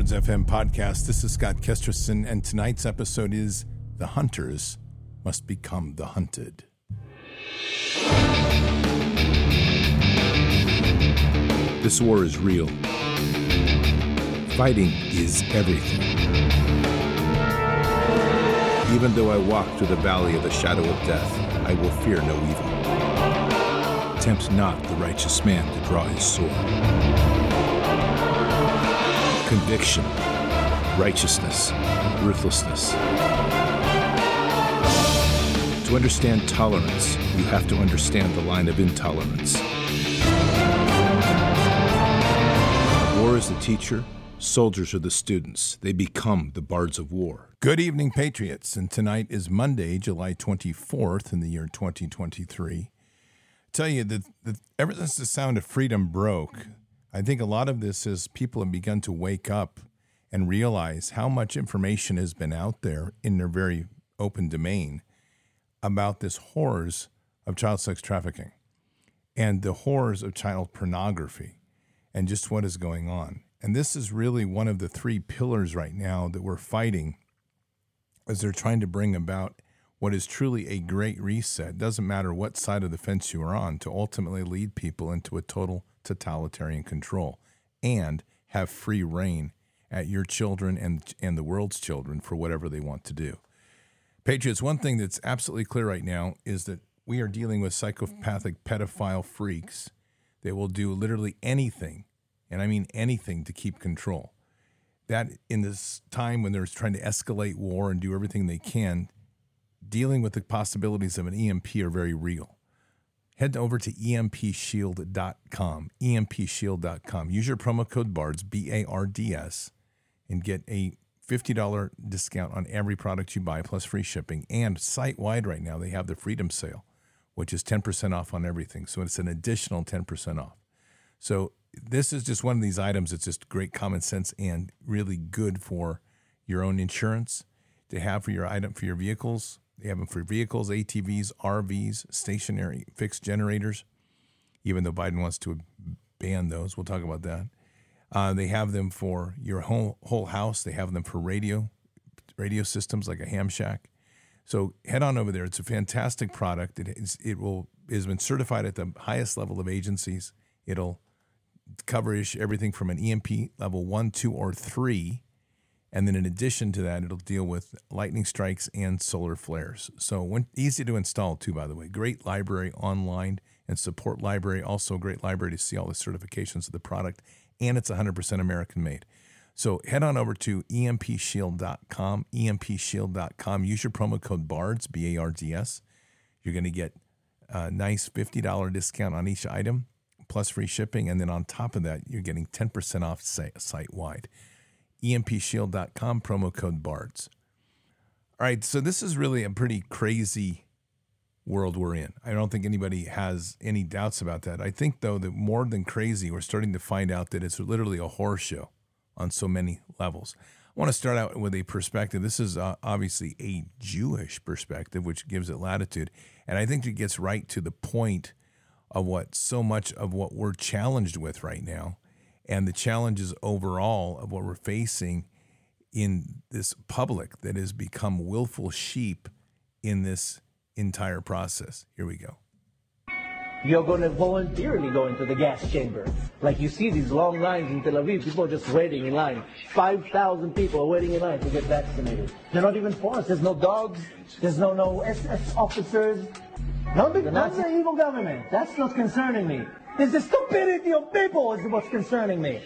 Bards FM podcast. This is Scott Kesterson, and tonight's episode is The Hunters Must Become the Hunted. This war is real. Fighting is everything. Even though I walk through the valley of the shadow of death, I will fear no evil. Tempt not the righteous man to draw his sword. Conviction, righteousness, ruthlessness. To understand tolerance, you have to understand the line of intolerance. War is the teacher, soldiers are the students. They become the bards of war. Good evening, Patriots. And tonight is Monday, July 24th in the year 2023. I tell you that, that ever since the sound of freedom broke, I think a lot of this is people have begun to wake up and realize how much information has been out there in their very open domain about this horrors of child sex trafficking and the horrors of child pornography and just what is going on. And this is really one of the three pillars right now that we're fighting as they're trying to bring about what is truly a great reset. Doesn't matter what side of the fence you are on to ultimately lead people into a total totalitarian control and have free reign at your children and and the world's children for whatever they want to do. Patriots, one thing that's absolutely clear right now is that we are dealing with psychopathic pedophile freaks they will do literally anything, and I mean anything, to keep control. That in this time when they're trying to escalate war and do everything they can, dealing with the possibilities of an EMP are very real. Head over to empshield.com, empshield.com. Use your promo code BARDS, B A R D S, and get a $50 discount on every product you buy plus free shipping. And site wide right now, they have the Freedom Sale which is 10% off on everything. So it's an additional 10% off. So this is just one of these items that's just great common sense and really good for your own insurance to have for your item for your vehicles. They have them for vehicles, ATVs, RVs, stationary fixed generators. Even though Biden wants to ban those, we'll talk about that. Uh, they have them for your whole whole house. They have them for radio radio systems like a ham shack. So head on over there. It's a fantastic product. It is, it will has been certified at the highest level of agencies. It'll cover everything from an EMP level one, two, or three, and then in addition to that, it'll deal with lightning strikes and solar flares. So when, easy to install too. By the way, great library online and support library. Also, great library to see all the certifications of the product, and it's 100% American made. So head on over to empshield.com, empshield.com. Use your promo code BARDS, B A R D S. You're going to get a nice $50 discount on each item plus free shipping. And then on top of that, you're getting 10% off site wide. empshield.com, promo code BARDS. All right, so this is really a pretty crazy world we're in. I don't think anybody has any doubts about that. I think, though, that more than crazy, we're starting to find out that it's literally a horror show on so many levels. I want to start out with a perspective. This is uh, obviously a Jewish perspective, which gives it latitude. And I think it gets right to the point of what so much of what we're challenged with right now and the challenges overall of what we're facing in this public that has become willful sheep in this entire process. Here we go you're going to voluntarily go into the gas chamber. Like you see these long lines in Tel Aviv, people are just waiting in line. 5,000 people are waiting in line to get vaccinated. They're not even forced. There's no dogs. There's no, no SS officers. Not the, not the evil government. That's not concerning me. It's the stupidity of people is what's concerning me.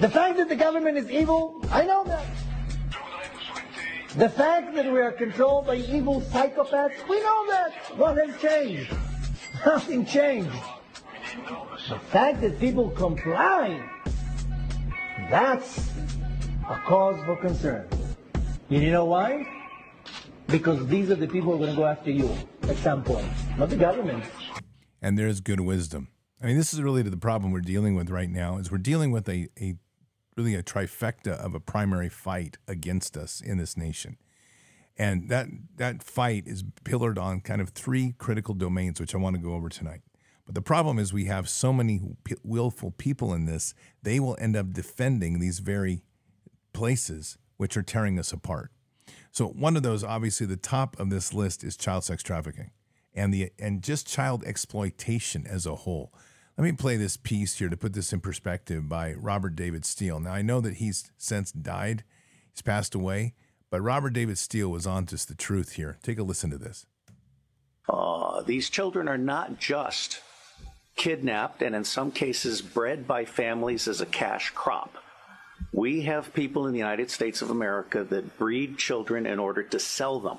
The fact that the government is evil, I know that. The fact that we are controlled by evil psychopaths, we know that. What has changed? Nothing changed. The fact that people comply, that's a cause for concern. You know why? Because these are the people who are going to go after you at some point, not the government. And there's good wisdom. I mean, this is really the problem we're dealing with right now. Is we're dealing with a, a really a trifecta of a primary fight against us in this nation. And that that fight is pillared on kind of three critical domains, which I want to go over tonight. But the problem is we have so many willful people in this, they will end up defending these very places which are tearing us apart. So one of those, obviously, the top of this list is child sex trafficking and the and just child exploitation as a whole. Let me play this piece here to put this in perspective by Robert David Steele. Now I know that he's since died, he's passed away, but Robert David Steele was on to the truth here. Take a listen to this. Uh, these children are not just kidnapped and in some cases bred by families as a cash crop. We have people in the United States of America that breed children in order to sell them.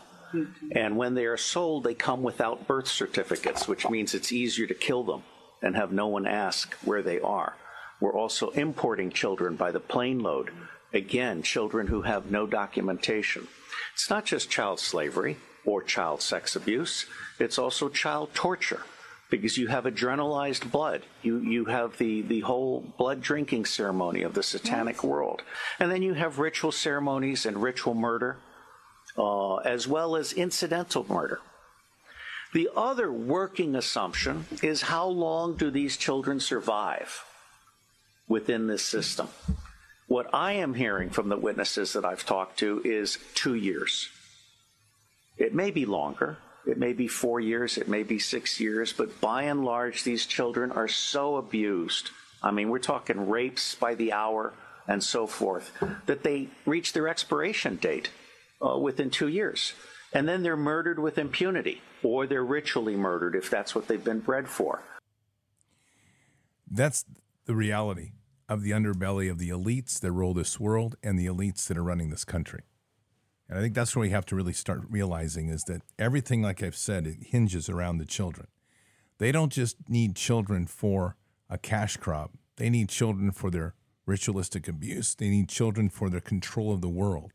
And when they are sold, they come without birth certificates, which means it's easier to kill them and have no one ask where they are. We're also importing children by the plane load. Again, children who have no documentation. It's not just child slavery or child sex abuse, it's also child torture because you have adrenalized blood. You, you have the, the whole blood drinking ceremony of the satanic world. And then you have ritual ceremonies and ritual murder, uh, as well as incidental murder. The other working assumption is how long do these children survive within this system? What I am hearing from the witnesses that I've talked to is two years. It may be longer, it may be four years, it may be six years, but by and large, these children are so abused. I mean, we're talking rapes by the hour and so forth, that they reach their expiration date uh, within two years. And then they're murdered with impunity, or they're ritually murdered if that's what they've been bred for. That's the reality of the underbelly of the elites that rule this world and the elites that are running this country. And I think that's where we have to really start realizing is that everything, like I've said, it hinges around the children. They don't just need children for a cash crop, they need children for their ritualistic abuse, they need children for their control of the world.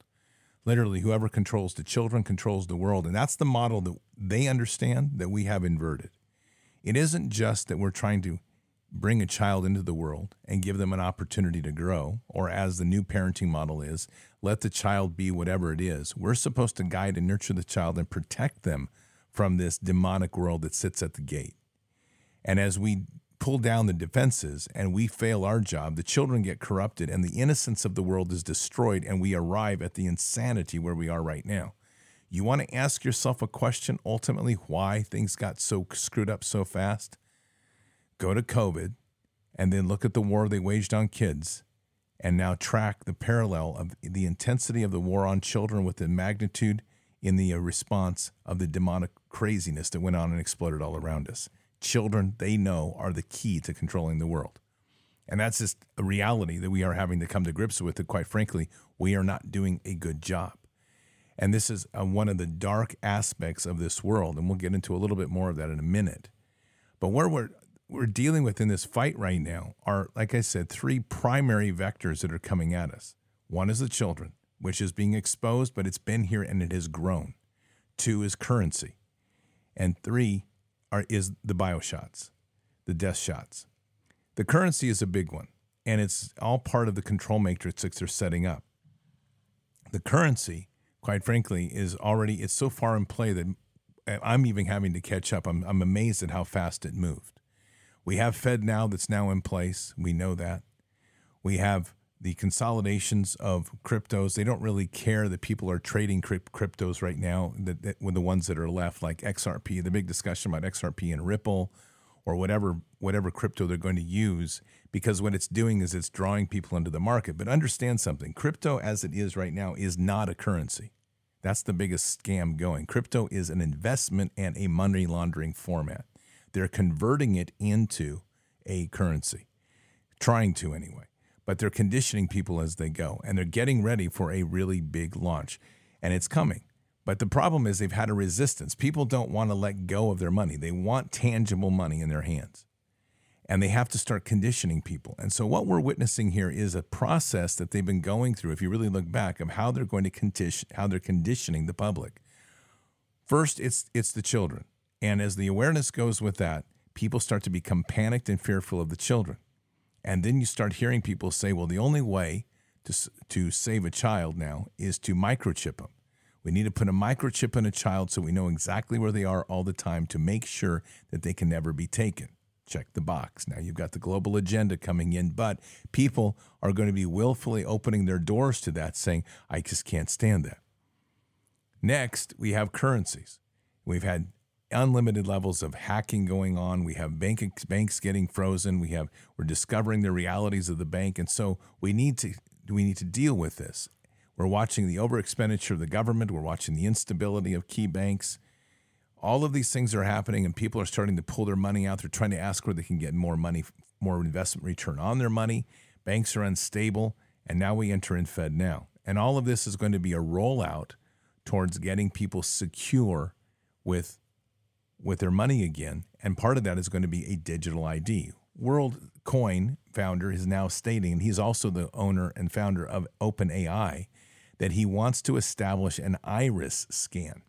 Literally, whoever controls the children controls the world. And that's the model that they understand that we have inverted. It isn't just that we're trying to bring a child into the world and give them an opportunity to grow, or as the new parenting model is, let the child be whatever it is. We're supposed to guide and nurture the child and protect them from this demonic world that sits at the gate. And as we pull down the defenses and we fail our job, the children get corrupted and the innocence of the world is destroyed, and we arrive at the insanity where we are right now. You want to ask yourself a question ultimately why things got so screwed up so fast? go to COVID and then look at the war they waged on kids and now track the parallel of the intensity of the war on children with the magnitude in the uh, response of the demonic craziness that went on and exploded all around us. Children, they know, are the key to controlling the world. And that's just a reality that we are having to come to grips with. That, quite frankly, we are not doing a good job. And this is uh, one of the dark aspects of this world. And we'll get into a little bit more of that in a minute. But where we're we're dealing with in this fight right now are, like I said, three primary vectors that are coming at us. One is the children, which is being exposed, but it's been here and it has grown. Two is currency. And three are, is the bioshots, the death shots. The currency is a big one, and it's all part of the control matrix that they're setting up. The currency, quite frankly, is already, it's so far in play that I'm even having to catch up. I'm, I'm amazed at how fast it moved. We have FedNow that's now in place. We know that. We have the consolidations of cryptos. They don't really care that people are trading cryptos right now, that, that, with the ones that are left, like XRP, the big discussion about XRP and Ripple or whatever whatever crypto they're going to use because what it's doing is it's drawing people into the market. But understand something, crypto as it is right now is not a currency. That's the biggest scam going. Crypto is an investment and a money laundering format. They're converting it into a currency, trying to anyway. But they're conditioning people as they go, and they're getting ready for a really big launch, and it's coming. But the problem is they've had a resistance. People don't want to let go of their money. They want tangible money in their hands. And they have to start conditioning people. And so what we're witnessing here is a process that they've been going through, if you really look back, of how they're going to condition how they're conditioning the public. First, it's it's the children. And as the awareness goes with that, people start to become panicked and fearful of the children. And then you start hearing people say, well, the only way to, to save a child now is to microchip them. We need to put a microchip in a child so we know exactly where they are all the time to make sure that they can never be taken. Check the box. Now you've got the global agenda coming in, but people are going to be willfully opening their doors to that, saying, I just can't stand that. Next, we have currencies. We've had unlimited levels of hacking going on. We have bank, banks getting frozen. We have we're discovering the realities of the bank, and so we need to we need to deal with this. We're watching the overexpenditure of the government. We're watching the instability of key banks. All of these things are happening, and people are starting to pull their money out. They're trying to ask where they can get more money, more investment return on their money. Banks are unstable, and now we enter in FedNow. And all of this is going to be a rollout towards getting people secure with with their money again. And part of that is going to be a digital ID. WorldCoin founder is now stating, and he's also the owner and founder of OpenAI, that he wants to establish an iris scan.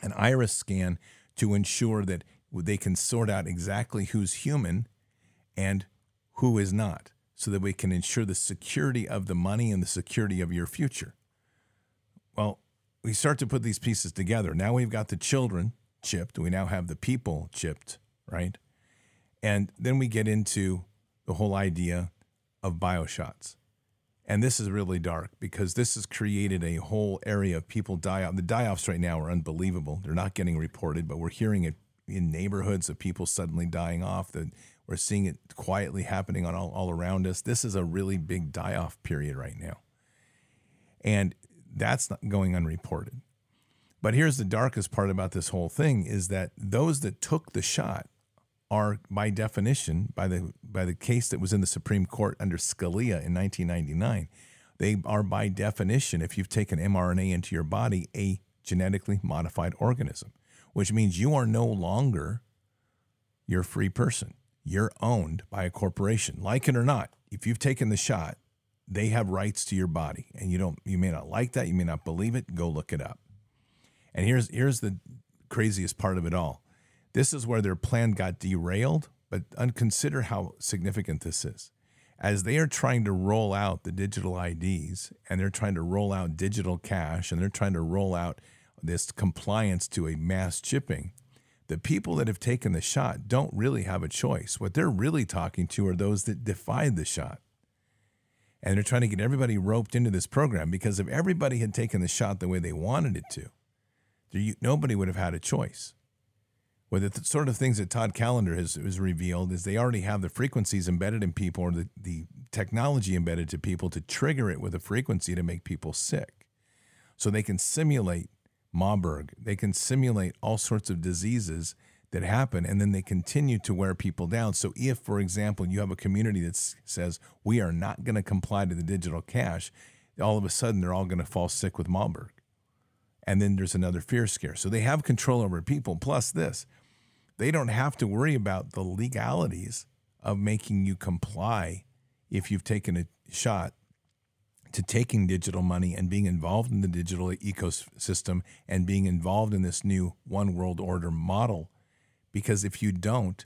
An iris scan to ensure that they can sort out exactly who's human and who is not, so that we can ensure the security of the money and the security of your future. Well, we start to put these pieces together. Now we've got the children chipped. We now have the people chipped, right? And then we get into the whole idea of bioshots. And this is really dark because this has created a whole area of people die off. The die offs right now are unbelievable. They're not getting reported, but we're hearing it in neighborhoods of people suddenly dying off. That we're seeing it quietly happening on all, all around us. This is a really big die off period right now. And that's not going unreported. But here's the darkest part about this whole thing is that those that took the shot are by definition by the by the case that was in the Supreme Court under Scalia in 1999 they are by definition if you've taken mRNA into your body a genetically modified organism which means you are no longer your free person. You're owned by a corporation. Like it or not if you've taken the shot they have rights to your body. And you don't you may not like that. You may not believe it. Go look it up and here's here's the craziest part of it all. This is where their plan got derailed, but consider how significant this is. As they are trying to roll out the digital IDs and they're trying to roll out digital cash and they're trying to roll out this compliance to a mass chipping, the people that have taken the shot don't really have a choice. What they're really talking to are those that defied the shot. And they're trying to get everybody roped into this program because if everybody had taken the shot the way they wanted it to, you, nobody would have had a choice. Well, the sort of things that Todd Callender has, has revealed is they already have the frequencies embedded in people or the, the technology embedded to people to trigger it with a frequency to make people sick. So they can simulate Marburg, they can simulate all sorts of diseases that happen, and then they continue to wear people down. So, if, for example, you have a community that says, we are not going to comply to the digital cash, all of a sudden they're all going to fall sick with Marburg and then there's another fear scare. So they have control over people. Plus, this, they don't have to worry about the legalities of making you comply if you've taken a shot to taking digital money and being involved in the digital ecosystem and being involved in this new one world order model. Because if you don't,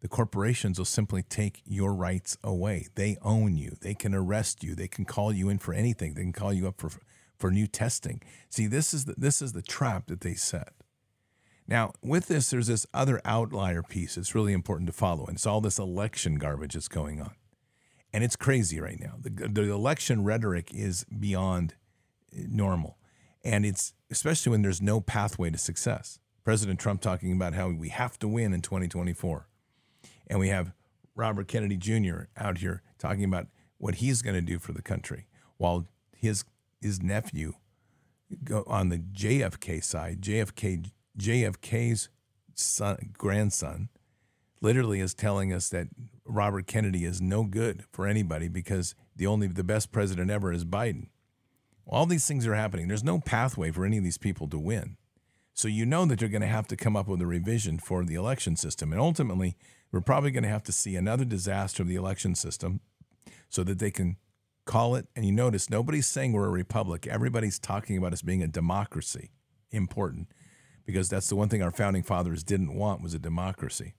the corporations will simply take your rights away. They own you. They can arrest you. They can call you in for anything. They can call you up for for new testing. See, this is the, this is the trap that they set. Now, with this, there's this other outlier piece it's really important to follow, and it's all this election garbage that's going on. And it's crazy right now. The, the election rhetoric is beyond eh, normal. And it's especially when there's no pathway to success. President Trump talking about how we have to win in 2024. And we have Robert Kennedy Jr. out here talking about what he's going to do for the country while his his nephew on the JFK side, JFK JFK's son, grandson, literally is telling us that Robert Kennedy is no good for anybody because the only the best president ever is Biden. All these things are happening. There's no pathway for any of these people to win. So you know that you're going to have to come up with a revision for the election system. And ultimately, we're probably going to have to see another disaster of the election system so that they can call it. And you notice nobody's saying we're a republic. Everybody's talking about us being a democracy. Important, because that's the one thing our founding fathers didn't want was a democracy.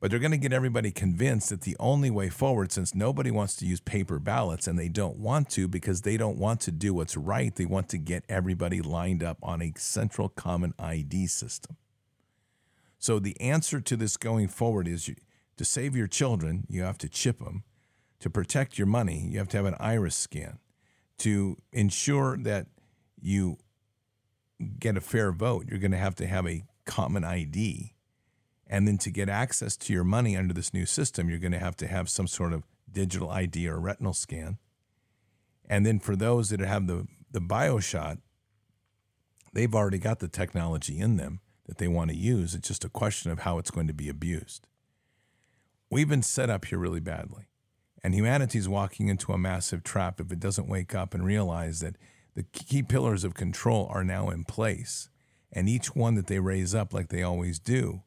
But they're going to get everybody convinced that the only way forward, since nobody wants to use paper ballots and they don't want to because they don't want to do what's right, they want to get everybody lined up on a central common ID system. So the answer to this going forward is to save your children, you have to chip them. To protect your money, you have to have an iris scan. To ensure that you get a fair vote, you're going to have to have a common ID. And then to get access to your money under this new system, you're going to have to have some sort of digital ID or retinal scan. And then for those that have the, the BioShot, they've already got the technology in them that they want to use. It's just a question of how it's going to be abused. We've been set up here really badly. And humanity is walking into a massive trap if it doesn't wake up and realize that the key pillars of control are now in place. And each one that they raise up, like they always do,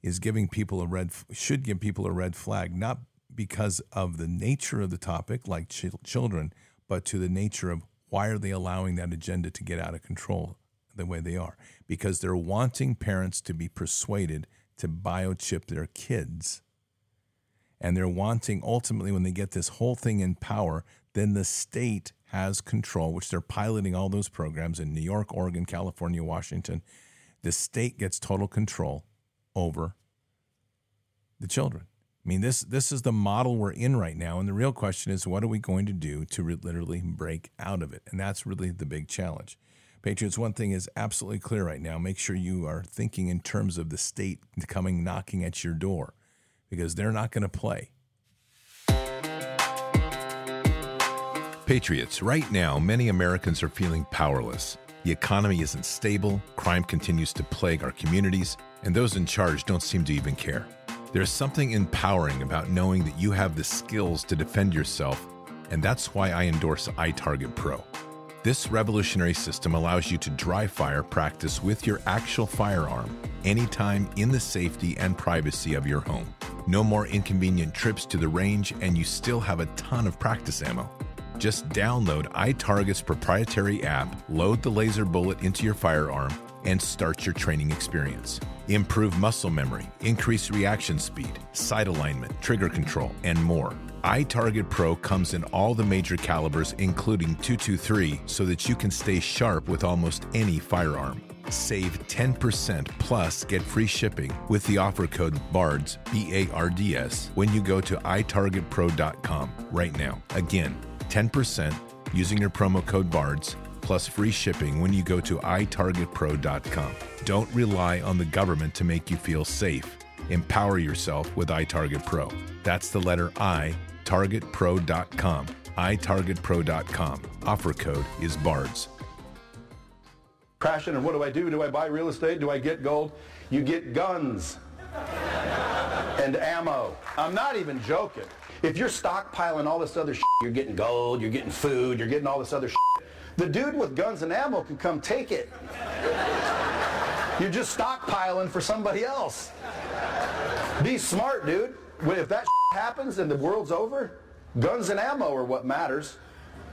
is giving people a red, should give people a red flag, not because of the nature of the topic, like ch- children, but to the nature of why are they allowing that agenda to get out of control the way they are? Because they're wanting parents to be persuaded to biochip their kids. And they're wanting ultimately, when they get this whole thing in power, then the state has control, which they're piloting all those programs in New York, Oregon, California, Washington. The state gets total control over the children. I mean, this this is the model we're in right now, and the real question is, what are we going to do to re- literally break out of it? And that's really the big challenge. Patriots, one thing is absolutely clear right now: make sure you are thinking in terms of the state coming knocking at your door, because they're not going to play. Patriots, right now, many Americans are feeling powerless. The economy isn't stable, crime continues to plague our communities, and those in charge don't seem to even care. There's something empowering about knowing that you have the skills to defend yourself, and that's why I endorse iTarget Pro. This revolutionary system allows you to dry fire practice with your actual firearm anytime in the safety and privacy of your home. No more inconvenient trips to the range, and you still have a ton of practice ammo. Just download iTarget's proprietary app, load the laser bullet into your firearm, and start your training experience. Improve muscle memory, increase reaction speed, sight alignment, trigger control, and more. iTarget Pro comes in all the major calibers, including 223, so that you can stay sharp with almost any firearm. Save 10% plus get free shipping with the offer code BARDS, B A R D S, when you go to itargetpro.com right now. Again, 10% using your promo code BARDS plus free shipping when you go to itargetpro.com. Don't rely on the government to make you feel safe. Empower yourself with iTarget Pro. That's the letter I, targetpro.com. itargetpro.com. Offer code is BARDS. Crashing, and what do I do? Do I buy real estate? Do I get gold? You get guns and ammo. I'm not even joking. If you're stockpiling all this other shit, you're getting gold, you're getting food, you're getting all this other shit. The dude with guns and ammo can come take it. You're just stockpiling for somebody else. Be smart, dude. If that happens and the world's over, guns and ammo are what matters.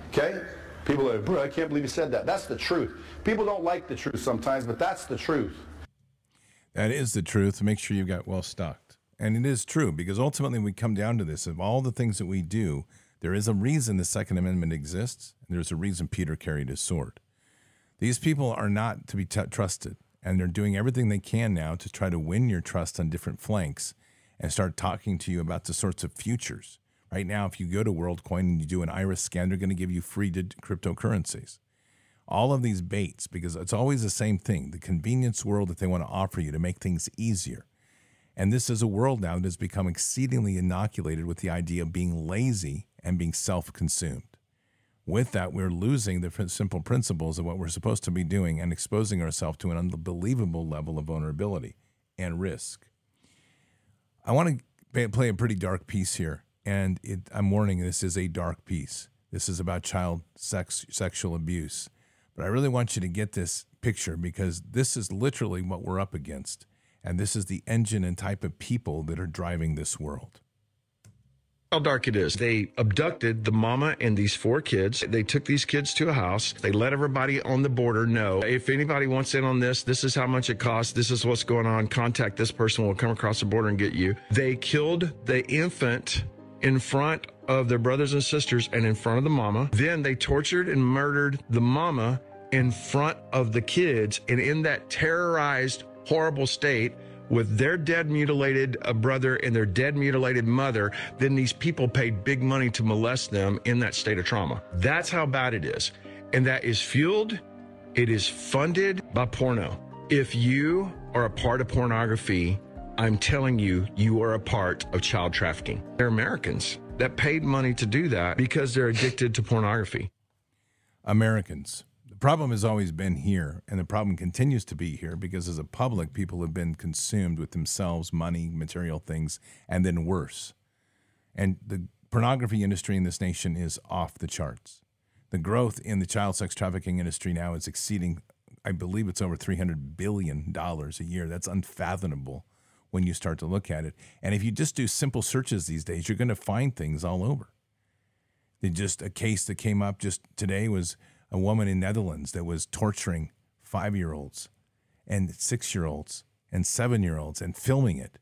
Okay? People are I can't believe you said that. That's the truth. People don't like the truth sometimes, but that's the truth. That is the truth. Make sure you've got well stocked. And it is true because ultimately we come down to this of all the things that we do, there is a reason the Second Amendment exists, and there's a reason Peter carried his sword. These people are not to be t- trusted, and they're doing everything they can now to try to win your trust on different flanks and start talking to you about the sorts of futures. Right now, if you go to WorldCoin and you do an iris scan, they're going to give you free cryptocurrencies. All of these baits, because it's always the same thing the convenience world that they want to offer you to make things easier. And this is a world now that has become exceedingly inoculated with the idea of being lazy and being self consumed. With that, we're losing the simple principles of what we're supposed to be doing and exposing ourselves to an unbelievable level of vulnerability and risk. I want to play a pretty dark piece here, and it, I'm warning this is a dark piece. This is about child sex, sexual abuse. But I really want you to get this picture because this is literally what we're up against. And this is the engine and type of people that are driving this world how dark it is. They abducted the mama and these four kids. They took these kids to a house. They let everybody on the border know if anybody wants in on this, this is how much it costs. This is what's going on. Contact this person. We'll come across the border and get you. They killed the infant in front of their brothers and sisters and in front of the mama. Then they tortured and murdered the mama in front of the kids. And in that terrorized, horrible state, with their dead mutilated uh, brother and their dead mutilated mother, then these people paid big money to molest them in that state of trauma. That's how bad it is. And that is fueled, it is funded by porno. If you are a part of pornography, I'm telling you, you are a part of child trafficking. They're Americans that paid money to do that because they're addicted to pornography. Americans. Problem has always been here, and the problem continues to be here because as a public, people have been consumed with themselves, money, material things, and then worse. And the pornography industry in this nation is off the charts. The growth in the child sex trafficking industry now is exceeding, I believe it's over $300 billion a year. That's unfathomable when you start to look at it. And if you just do simple searches these days, you're going to find things all over. Just a case that came up just today was a woman in Netherlands that was torturing five year olds and six year olds and seven year olds and filming it.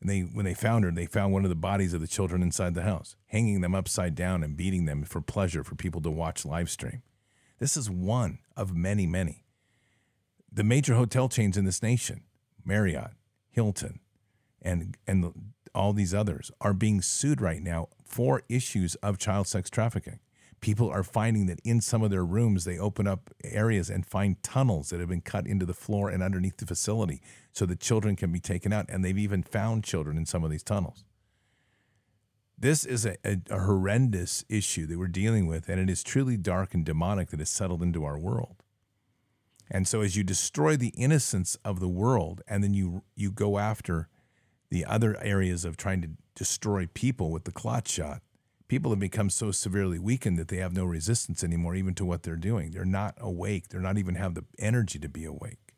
And they when they found her, they found one of the bodies of the children inside the house, hanging them upside down and beating them for pleasure for people to watch live stream. This is one of many, many. The major hotel chains in this nation, Marriott, Hilton, and and all these others are being sued right now for issues of child sex trafficking. People are finding that in some of their rooms they open up areas and find tunnels that have been cut into the floor and underneath the facility so that children can be taken out and they've even found children in some of these tunnels. This is a, a, a horrendous issue that we're dealing with, and it is truly dark and demonic that has settled into our world. And so, as you destroy the innocence of the world, and then you you go after the other areas of trying to destroy people with the clot shot, people have become so severely weakened that they have no resistance anymore, even to what they're doing. They're not awake. They're not even have the energy to be awake.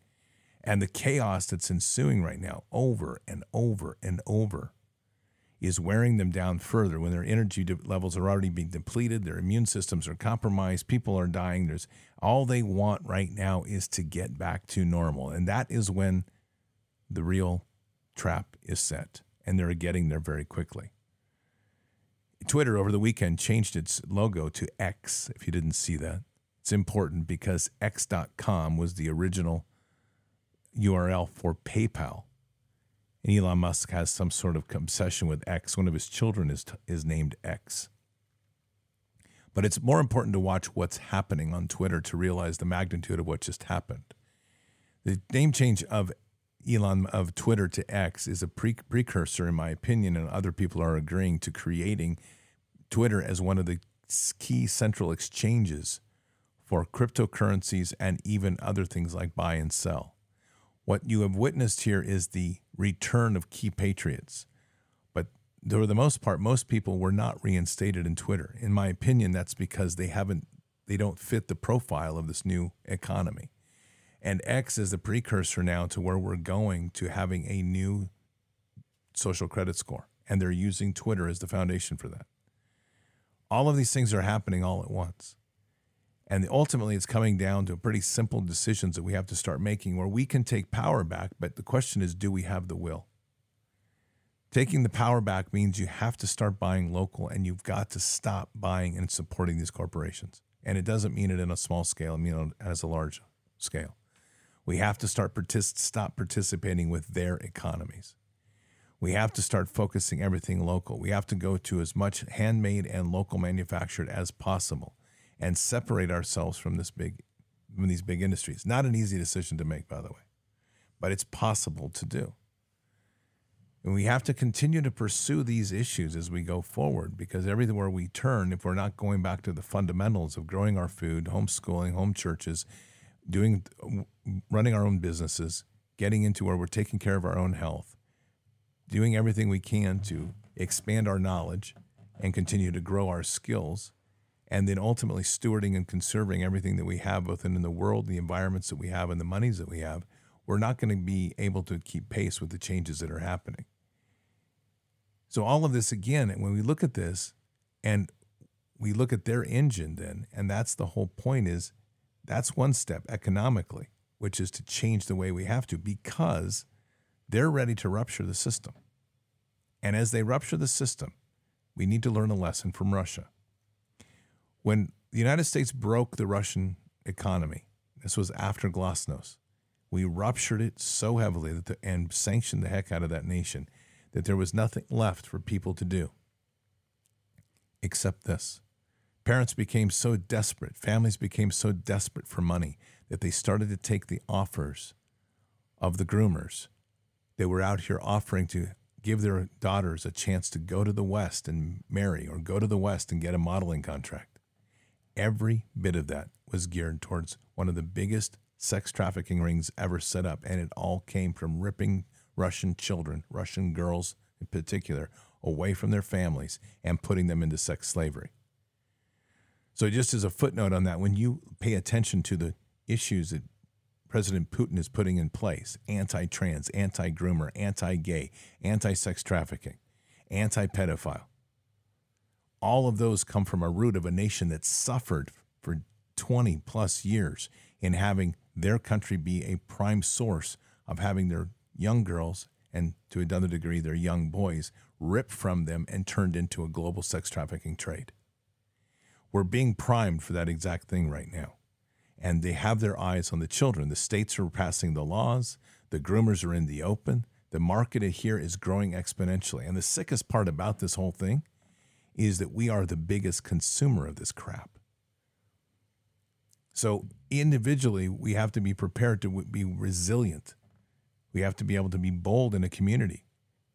And the chaos that's ensuing right now, over and over and over, is wearing them down further when their energy levels are already being depleted, their immune systems are compromised, people are dying. There's all they want right now is to get back to normal. And that is when the real trap is set, and they're getting there very quickly. Twitter over the weekend changed its logo to X, if you didn't see that. It's important because X.com was the original URL for PayPal. And Elon Musk has some sort of obsession with X. One of his children is, is named X. But it's more important to watch what's happening on Twitter to realize the magnitude of what just happened. The name change of Elon of Twitter to X is a pre- precursor, in my opinion, and other people are agreeing to creating Twitter as one of the key central exchanges for cryptocurrencies and even other things like buy and sell. What you have witnessed here is the return of key patriots. But for the most part, most people were not reinstated in Twitter. In my opinion, that's because they haven't they don't fit the profile of this new economy. And X is the precursor now to where we're going to having a new social credit score. And they're using Twitter as the foundation for that. All of these things are happening all at once. And ultimately, it's coming down to pretty simple decisions that we have to start making where we can take power back. But the question is do we have the will? Taking the power back means you have to start buying local and you've got to stop buying and supporting these corporations. And it doesn't mean it in a small scale, it means it as a large scale. We have to start partic- stop participating with their economies. We have to start focusing everything local. We have to go to as much handmade and local manufactured as possible and separate ourselves from this big from these big industries. Not an easy decision to make, by the way, but it's possible to do. And we have to continue to pursue these issues as we go forward because everywhere we turn, if we're not going back to the fundamentals of growing our food, homeschooling, home churches, doing running our own businesses, getting into where we're taking care of our own health, doing everything we can to expand our knowledge and continue to grow our skills, and then ultimately stewarding and conserving everything that we have within the world, the environments that we have, and the monies that we have, we're not going to be able to keep pace with the changes that are happening. So all of this again, when we look at this and we look at their engine then, and that's the whole point is that's one step economically, which is to change the way we have to because they're ready to rupture the system. And as they rupture the system, we need to learn a lesson from Russia. When the United States broke the Russian economy, this was after Glasnost, We ruptured it so heavily that the, and sanctioned the heck out of that nation that there was nothing left for people to do except this. Parents became so desperate, families became so desperate for money that they started to take the offers of the groomers. They were out here offering to give their daughters a chance to go to the West and marry or go to the West and get a modeling contract. Every bit of that was geared towards one of the biggest sex trafficking rings ever set up, and it all came from ripping Russian children, Russian girls in particular, away from their families and putting them into sex slavery. So, just as a footnote on that, when you pay attention to the issues that President Putin is putting in place anti trans, anti groomer, anti gay, anti sex trafficking, anti pedophile all of those come from a root of a nation that suffered for 20 plus years in having their country be a prime source of having their young girls and to another degree their young boys ripped from them and turned into a global sex trafficking trade. We're being primed for that exact thing right now. And they have their eyes on the children. The states are passing the laws, the groomers are in the open. The market here is growing exponentially. And the sickest part about this whole thing is that we are the biggest consumer of this crap. So individually, we have to be prepared to be resilient. We have to be able to be bold in a community.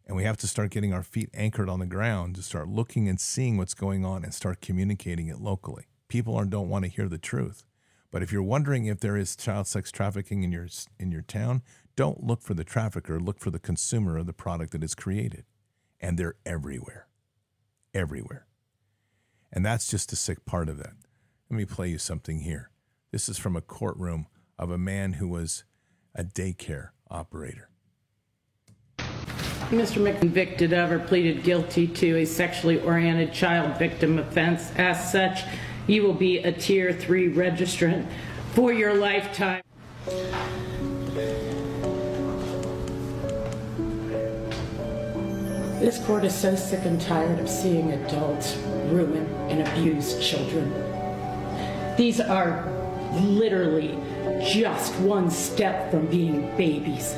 And we have to start getting our feet anchored on the ground to start looking and seeing what's going on and start communicating it locally. People don't want to hear the truth. But if you're wondering if there is child sex trafficking in your in your town, don't look for the trafficker, look for the consumer of the product that is created. And they're everywhere. Everywhere. And that's just the sick part of that. Let me play you something here. This is from a courtroom of a man who was a daycare operator. Mr. McConvicted of or pleaded guilty to a sexually oriented child victim offense. As such, you will be a Tier 3 registrant for your lifetime. This court is so sick and tired of seeing adults ruin and abuse children. These are literally just one step from being babies.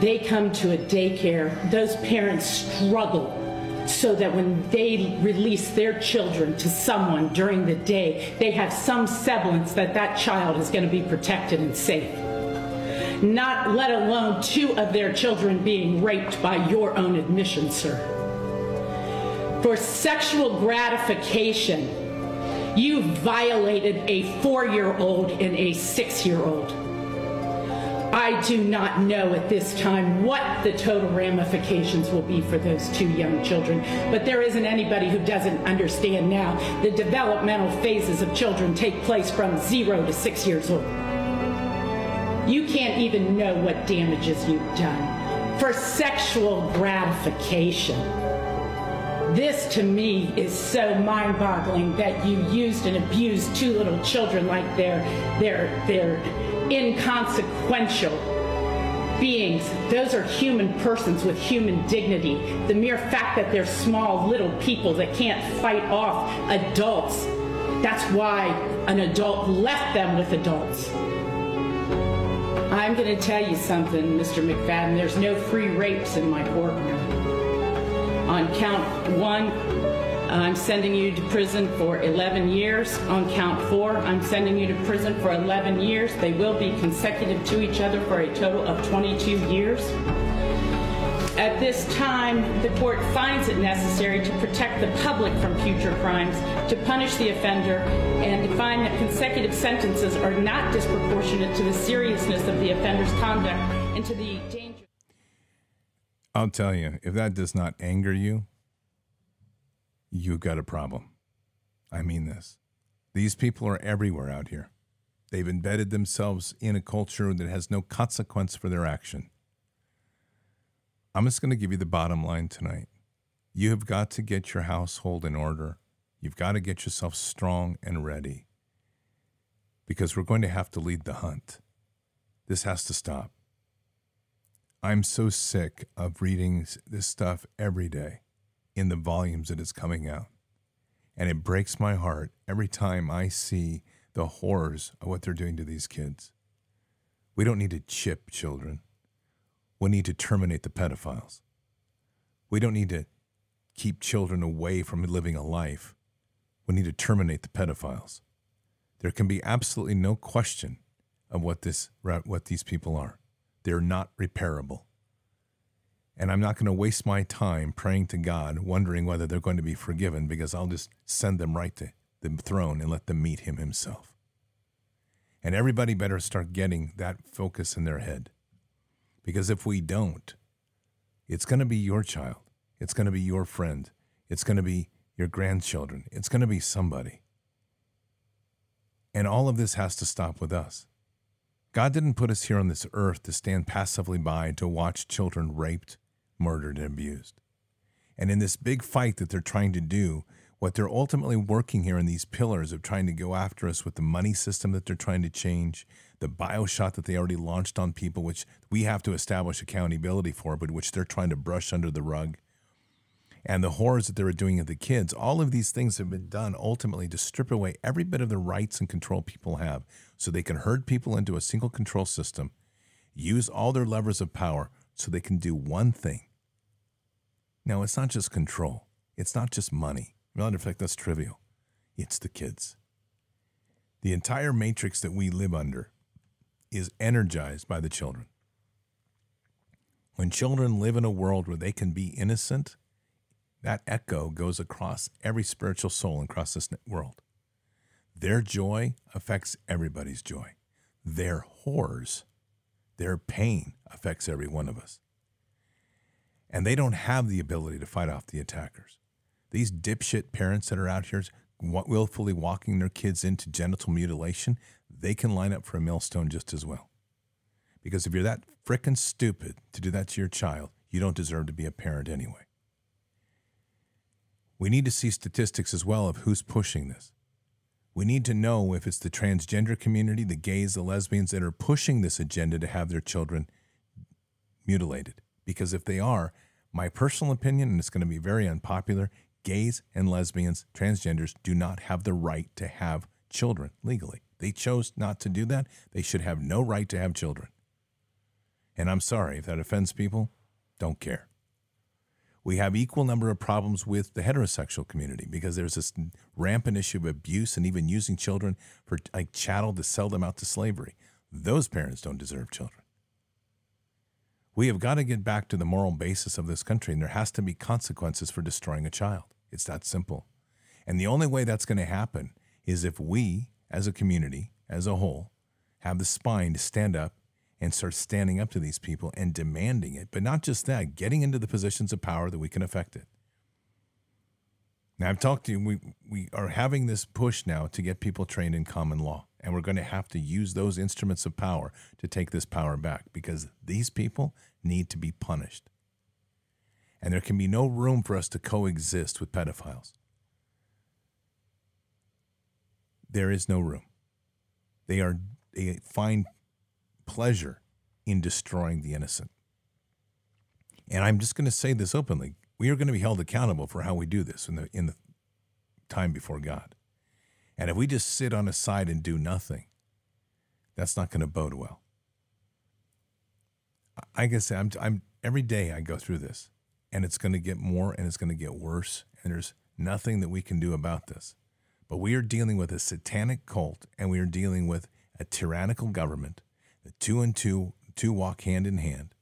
They come to a daycare, those parents struggle so that when they release their children to someone during the day, they have some semblance that that child is going to be protected and safe. Not let alone two of their children being raped by your own admission, sir. For sexual gratification, you violated a four year old and a six year old. I do not know at this time what the total ramifications will be for those two young children, but there isn't anybody who doesn't understand now the developmental phases of children take place from zero to six years old. You can't even know what damages you've done for sexual gratification. This to me is so mind-boggling that you used and abused two little children like they're they're they're inconsequential beings. Those are human persons with human dignity. The mere fact that they're small little people that can't fight off adults. That's why an adult left them with adults. I'm going to tell you something, Mr. McFadden. There's no free rapes in my courtroom. Count one, I'm sending you to prison for 11 years. On count four, I'm sending you to prison for 11 years. They will be consecutive to each other for a total of 22 years. At this time, the court finds it necessary to protect the public from future crimes, to punish the offender, and to find that consecutive sentences are not disproportionate to the seriousness of the offender's conduct and to the. I'll tell you, if that does not anger you, you've got a problem. I mean this. These people are everywhere out here. They've embedded themselves in a culture that has no consequence for their action. I'm just going to give you the bottom line tonight. You have got to get your household in order. You've got to get yourself strong and ready because we're going to have to lead the hunt. This has to stop. I'm so sick of reading this stuff every day in the volumes that is coming out. And it breaks my heart every time I see the horrors of what they're doing to these kids. We don't need to chip children. We need to terminate the pedophiles. We don't need to keep children away from living a life. We need to terminate the pedophiles. There can be absolutely no question of what this what these people are. They're not repairable. And I'm not going to waste my time praying to God, wondering whether they're going to be forgiven, because I'll just send them right to the throne and let them meet Him Himself. And everybody better start getting that focus in their head. Because if we don't, it's going to be your child, it's going to be your friend, it's going to be your grandchildren, it's going to be somebody. And all of this has to stop with us. God didn't put us here on this earth to stand passively by to watch children raped, murdered, and abused. And in this big fight that they're trying to do, what they're ultimately working here in these pillars of trying to go after us with the money system that they're trying to change, the bioshock that they already launched on people, which we have to establish accountability for, but which they're trying to brush under the rug, and the horrors that they were doing at the kids, all of these things have been done ultimately to strip away every bit of the rights and control people have so they can herd people into a single control system, use all their levers of power so they can do one thing. Now, it's not just control, it's not just money. Matter of fact, that's trivial. It's the kids. The entire matrix that we live under is energized by the children. When children live in a world where they can be innocent, that echo goes across every spiritual soul across this world. Their joy affects everybody's joy. Their horrors, their pain affects every one of us. And they don't have the ability to fight off the attackers. These dipshit parents that are out here willfully walking their kids into genital mutilation, they can line up for a millstone just as well. Because if you're that frickin' stupid to do that to your child, you don't deserve to be a parent anyway. We need to see statistics as well of who's pushing this. We need to know if it's the transgender community, the gays, the lesbians that are pushing this agenda to have their children mutilated. Because if they are, my personal opinion, and it's going to be very unpopular, gays and lesbians, transgenders do not have the right to have children legally. They chose not to do that. They should have no right to have children. And I'm sorry if that offends people, don't care. We have equal number of problems with the heterosexual community because there's this rampant issue of abuse and even using children for like chattel to sell them out to slavery. Those parents don't deserve children. We have got to get back to the moral basis of this country, and there has to be consequences for destroying a child. It's that simple. And the only way that's going to happen is if we, as a community, as a whole, have the spine to stand up and start standing up to these people and demanding it. But not just that, getting into the positions of power that we can affect it. Now, I've talked to you, we, we are having this push now to get people trained in common law. And we're going to have to use those instruments of power to take this power back because these people need to be punished. And there can be no room for us to coexist with pedophiles. There is no room. They are a find pleasure in destroying the innocent. And I'm just going to say this openly. We are going to be held accountable for how we do this in the in the time before God. And if we just sit on a side and do nothing, that's not going to bode well. I guess I'm, I'm every day I go through this, and it's going to get more and it's going to get worse, and there's nothing that we can do about this. But we are dealing with a satanic cult, and we are dealing with a tyrannical government the two and two, two walk hand in hand.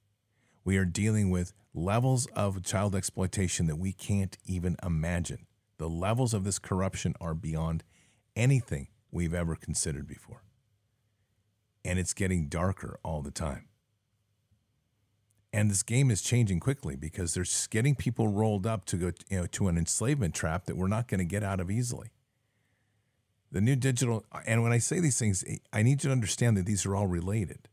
We are dealing with levels of child exploitation that we can't even imagine. The levels of this corruption are beyond anything we've ever considered before. And it's getting darker all the time. And this game is changing quickly because they're getting people rolled up to go you know, to an enslavement trap that we're not going to get out of easily. The new digital, and when I say these things, eh, I need you to understand that these are all related.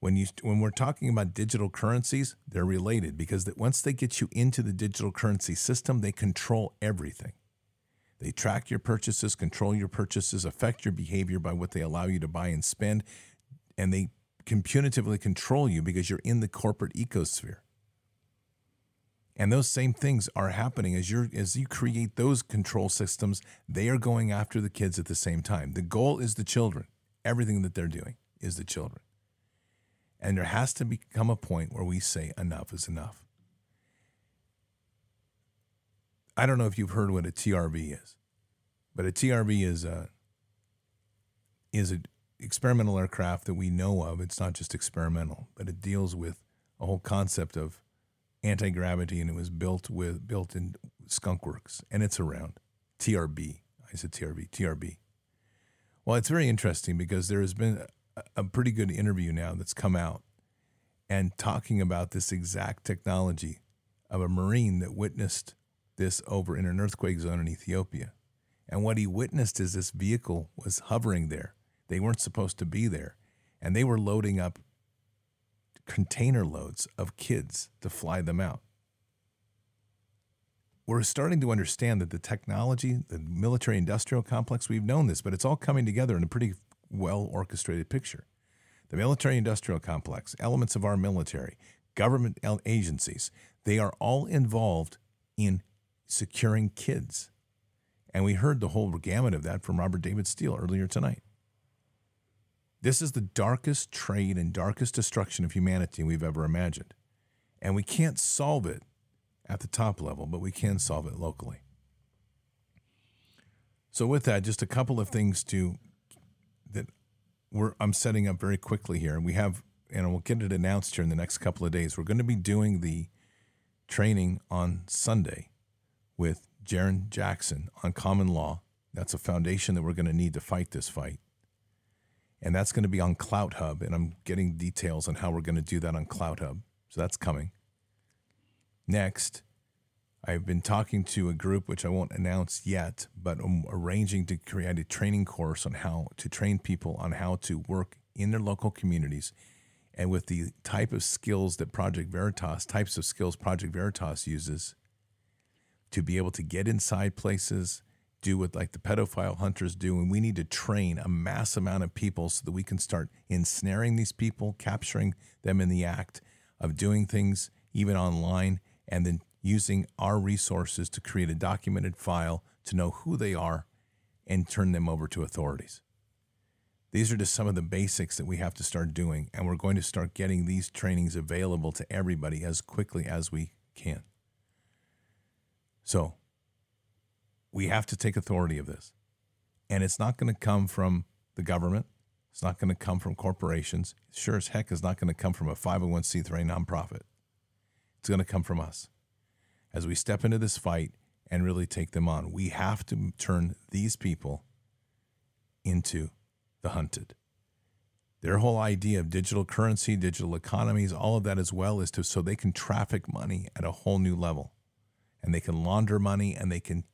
When you when we're talking about digital currencies, they're related because that once they get you into the digital currency system, they control everything. They track your purchases, control your purchases, affect your behavior by what they allow you to buy and spend, and they can punitively control you because you're in the corporate ecosphere. And those same things are happening as you as you create those control systems, they are going after the kids at the same time. The goal is the children. Everything that they're doing is the children. And there has to become a point where we say enough is enough. I don't know if you've heard what a TRV is, but a TRV is a is an experimental aircraft that we know of. It's not just experimental, but it deals with a whole concept of anti gravity, and it was built with built in Skunkworks, and it's around TRB. I said TRB, TRB. Well, it's very interesting because there has been a, a pretty good interview now that's come out and talking about this exact technology of a Marine that witnessed this over in an earthquake zone in Ethiopia. And what he witnessed is this vehicle was hovering there. They weren't supposed to be there. And they were loading up container loads of kids to fly them out. We're starting to understand that the technology, the military industrial complex, we've known this, but it's all coming together in a pretty well orchestrated picture. The military industrial complex, elements of our military, government agencies, they are all involved in securing kids. And we heard the whole gamut of that from Robert David Steele earlier tonight. This is the darkest trade and darkest destruction of humanity we've ever imagined. And we can't solve it at the top level, but we can solve it locally. So with that, just a couple of things to that we're I'm setting up very quickly here. We have and we'll get it announced here in the next couple of days. We're going to be doing the training on Sunday with Jaron Jackson on common law. That's a foundation that we're going to need to fight this fight and that's going to be on Clout Hub. And I'm getting details on how we're going to do that on Clout Hub. So that's coming. Next, I've been talking to a group which I won't announce yet, but I'm arranging to create a training course on how to train people on how to work in their local communities and with the type of skills that Project Veritas, types of skills Project Veritas uses to be able to get inside places, do what like the pedophile hunters do and we need to train a mass amount of people so that we can start ensnaring these people capturing them in the act of doing things even online and then using our resources to create a documented file to know who they are and turn them over to authorities. These are just some of the basics that we have to start doing and we're going to start getting these trainings available to everybody as quickly as we can. So we have to take authority of this. And it's not going to come from the government. It's not going to come from corporations. Sure as heck is not going to come from a 501c3 nonprofit. It's going to come from us. As we step into this fight and really take them on, we have to turn these people into the hunted. Their whole idea of digital currency, digital economies, all of that as well is to so they can traffic money at a whole new level. And they can launder money and they can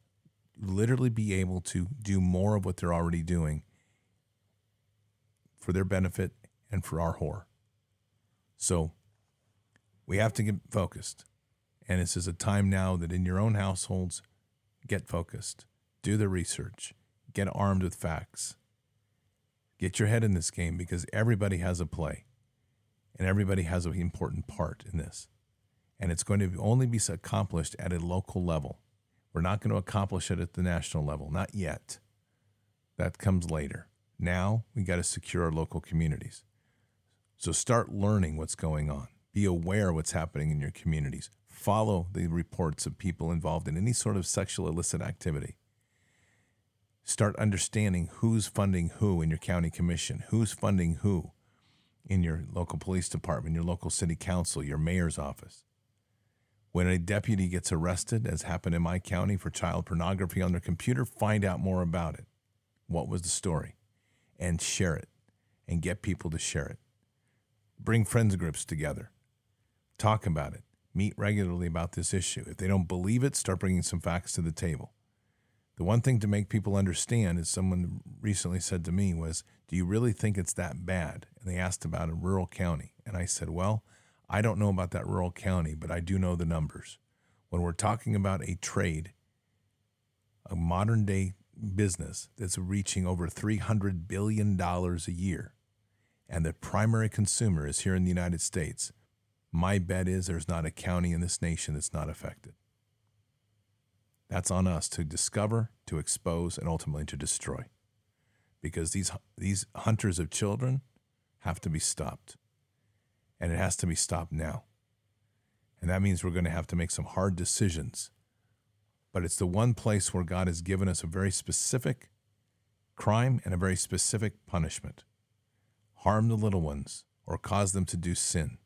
literally be able to do more of what they're already doing for their benefit and for our whore. So we have to get focused. And this is a time now that in your own households, get focused, do the research, get armed with facts, get your head in this game because everybody has a play and everybody has an important part in this. And it's going to only be accomplished at a local level. We're not going to accomplish it at the national level, not yet. That comes later. Now we got to secure our local communities. So start learning what's going on. Be aware what's happening in your communities. Follow the reports of people involved in any sort of sexual illicit activity. Start understanding who's funding who in your county commission, who's funding who in your local police department, your local city council, your mayor's office. When a deputy gets arrested, as happened in my county for child pornography on their computer, find out more about it. What was the story? And share it and get people to share it. Bring friends groups together. Talk about it. Meet regularly about this issue. If they don't believe it, start bringing some facts to the table. The one thing to make people understand, as someone recently said to me, was, Do you really think it's that bad? And they asked about a rural county. And I said, Well, I don't know about that rural county, but I do know the numbers. When we're talking about a trade, a modern day business that's reaching over $300 billion a year, and the primary consumer is here in the United States, my bet is there's not a county in this nation that's not affected. That's on us to discover, to expose, and ultimately to destroy. Because these, these hunters of children have to be stopped. And it has to be stopped now. And that means we're going to have to make some hard decisions. But it's the one place where God has given us a very specific crime and a very specific punishment harm the little ones or cause them to do sin.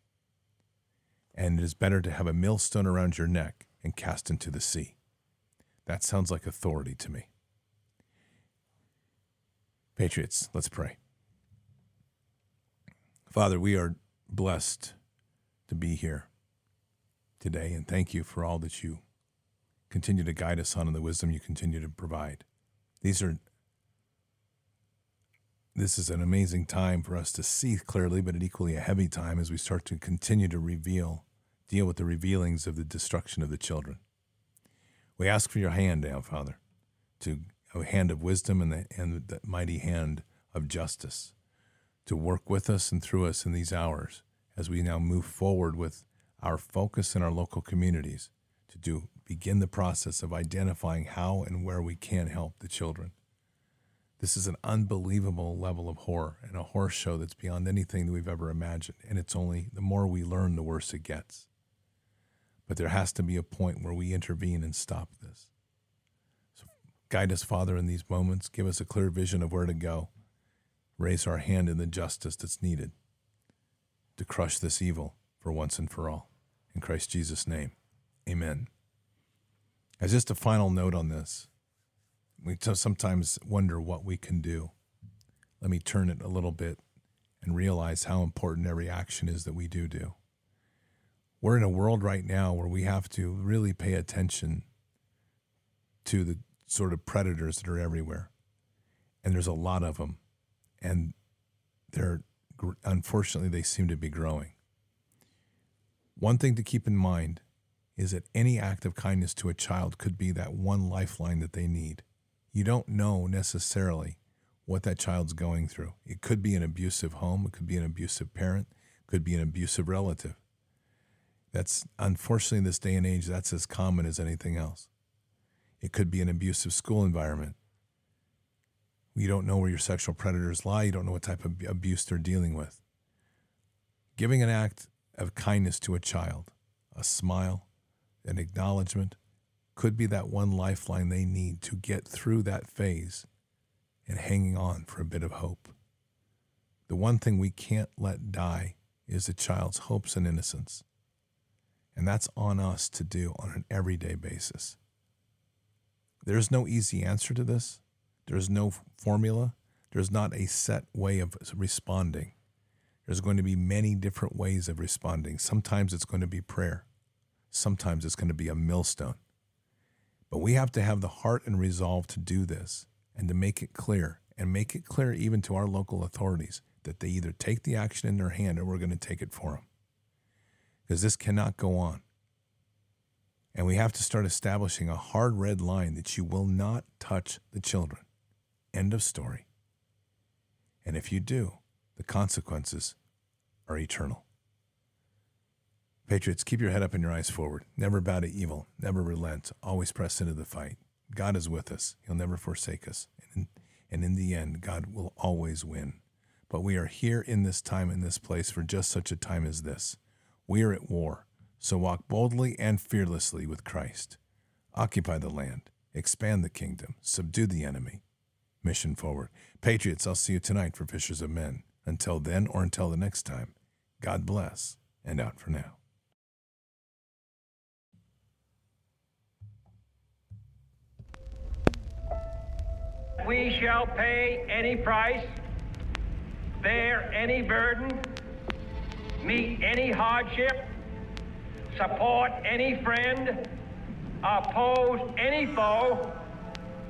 And it is better to have a millstone around your neck and cast into the sea. That sounds like authority to me. Patriots, let's pray. Father, we are blessed to be here today, and thank you for all that you continue to guide us on and the wisdom you continue to provide. These are this is an amazing time for us to see clearly, but equally a heavy time as we start to continue to reveal, deal with the revealings of the destruction of the children. We ask for your hand now, Father, to a hand of wisdom and the, and the mighty hand of justice to work with us and through us in these hours as we now move forward with our focus in our local communities to do begin the process of identifying how and where we can help the children. This is an unbelievable level of horror and a horror show that's beyond anything that we've ever imagined. And it's only the more we learn, the worse it gets. But there has to be a point where we intervene and stop this. So guide us, Father, in these moments. Give us a clear vision of where to go. Raise our hand in the justice that's needed to crush this evil for once and for all. In Christ Jesus' name, amen. As just a final note on this, we sometimes wonder what we can do. Let me turn it a little bit and realize how important every action is that we do do. We're in a world right now where we have to really pay attention to the sort of predators that are everywhere. And there's a lot of them. And they're, unfortunately, they seem to be growing. One thing to keep in mind is that any act of kindness to a child could be that one lifeline that they need you don't know necessarily what that child's going through. It could be an abusive home, it could be an abusive parent, could be an abusive relative. That's unfortunately in this day and age, that's as common as anything else. It could be an abusive school environment. You don't know where your sexual predators lie, you don't know what type of abuse they're dealing with. Giving an act of kindness to a child, a smile, an acknowledgement, could be that one lifeline they need to get through that phase and hanging on for a bit of hope. The one thing we can't let die is a child's hopes and innocence. And that's on us to do on an everyday basis. There's no easy answer to this. There's no formula. There's not a set way of responding. There's going to be many different ways of responding. Sometimes it's going to be prayer. Sometimes it's going to be a millstone. But we have to have the heart and resolve to do this and to make it clear and make it clear even to our local authorities that they either take the action in their hand or we're going to take it for them. Because this cannot go on. And we have to start establishing a hard red line that you will not touch the children. End of story. And if you do, the consequences are eternal. Patriots, keep your head up and your eyes forward. Never bow to evil. Never relent. Always press into the fight. God is with us. He'll never forsake us. And in, and in the end, God will always win. But we are here in this time, in this place, for just such a time as this. We are at war. So walk boldly and fearlessly with Christ. Occupy the land. Expand the kingdom. Subdue the enemy. Mission forward. Patriots, I'll see you tonight for Fishers of Men. Until then, or until the next time, God bless, and out for now. we shall pay any price, bear any burden, meet any hardship, support any friend, oppose any foe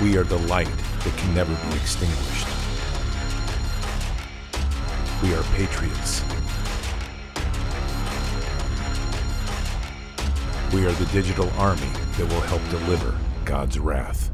We are the light that can never be extinguished. We are patriots. We are the digital army that will help deliver God's wrath.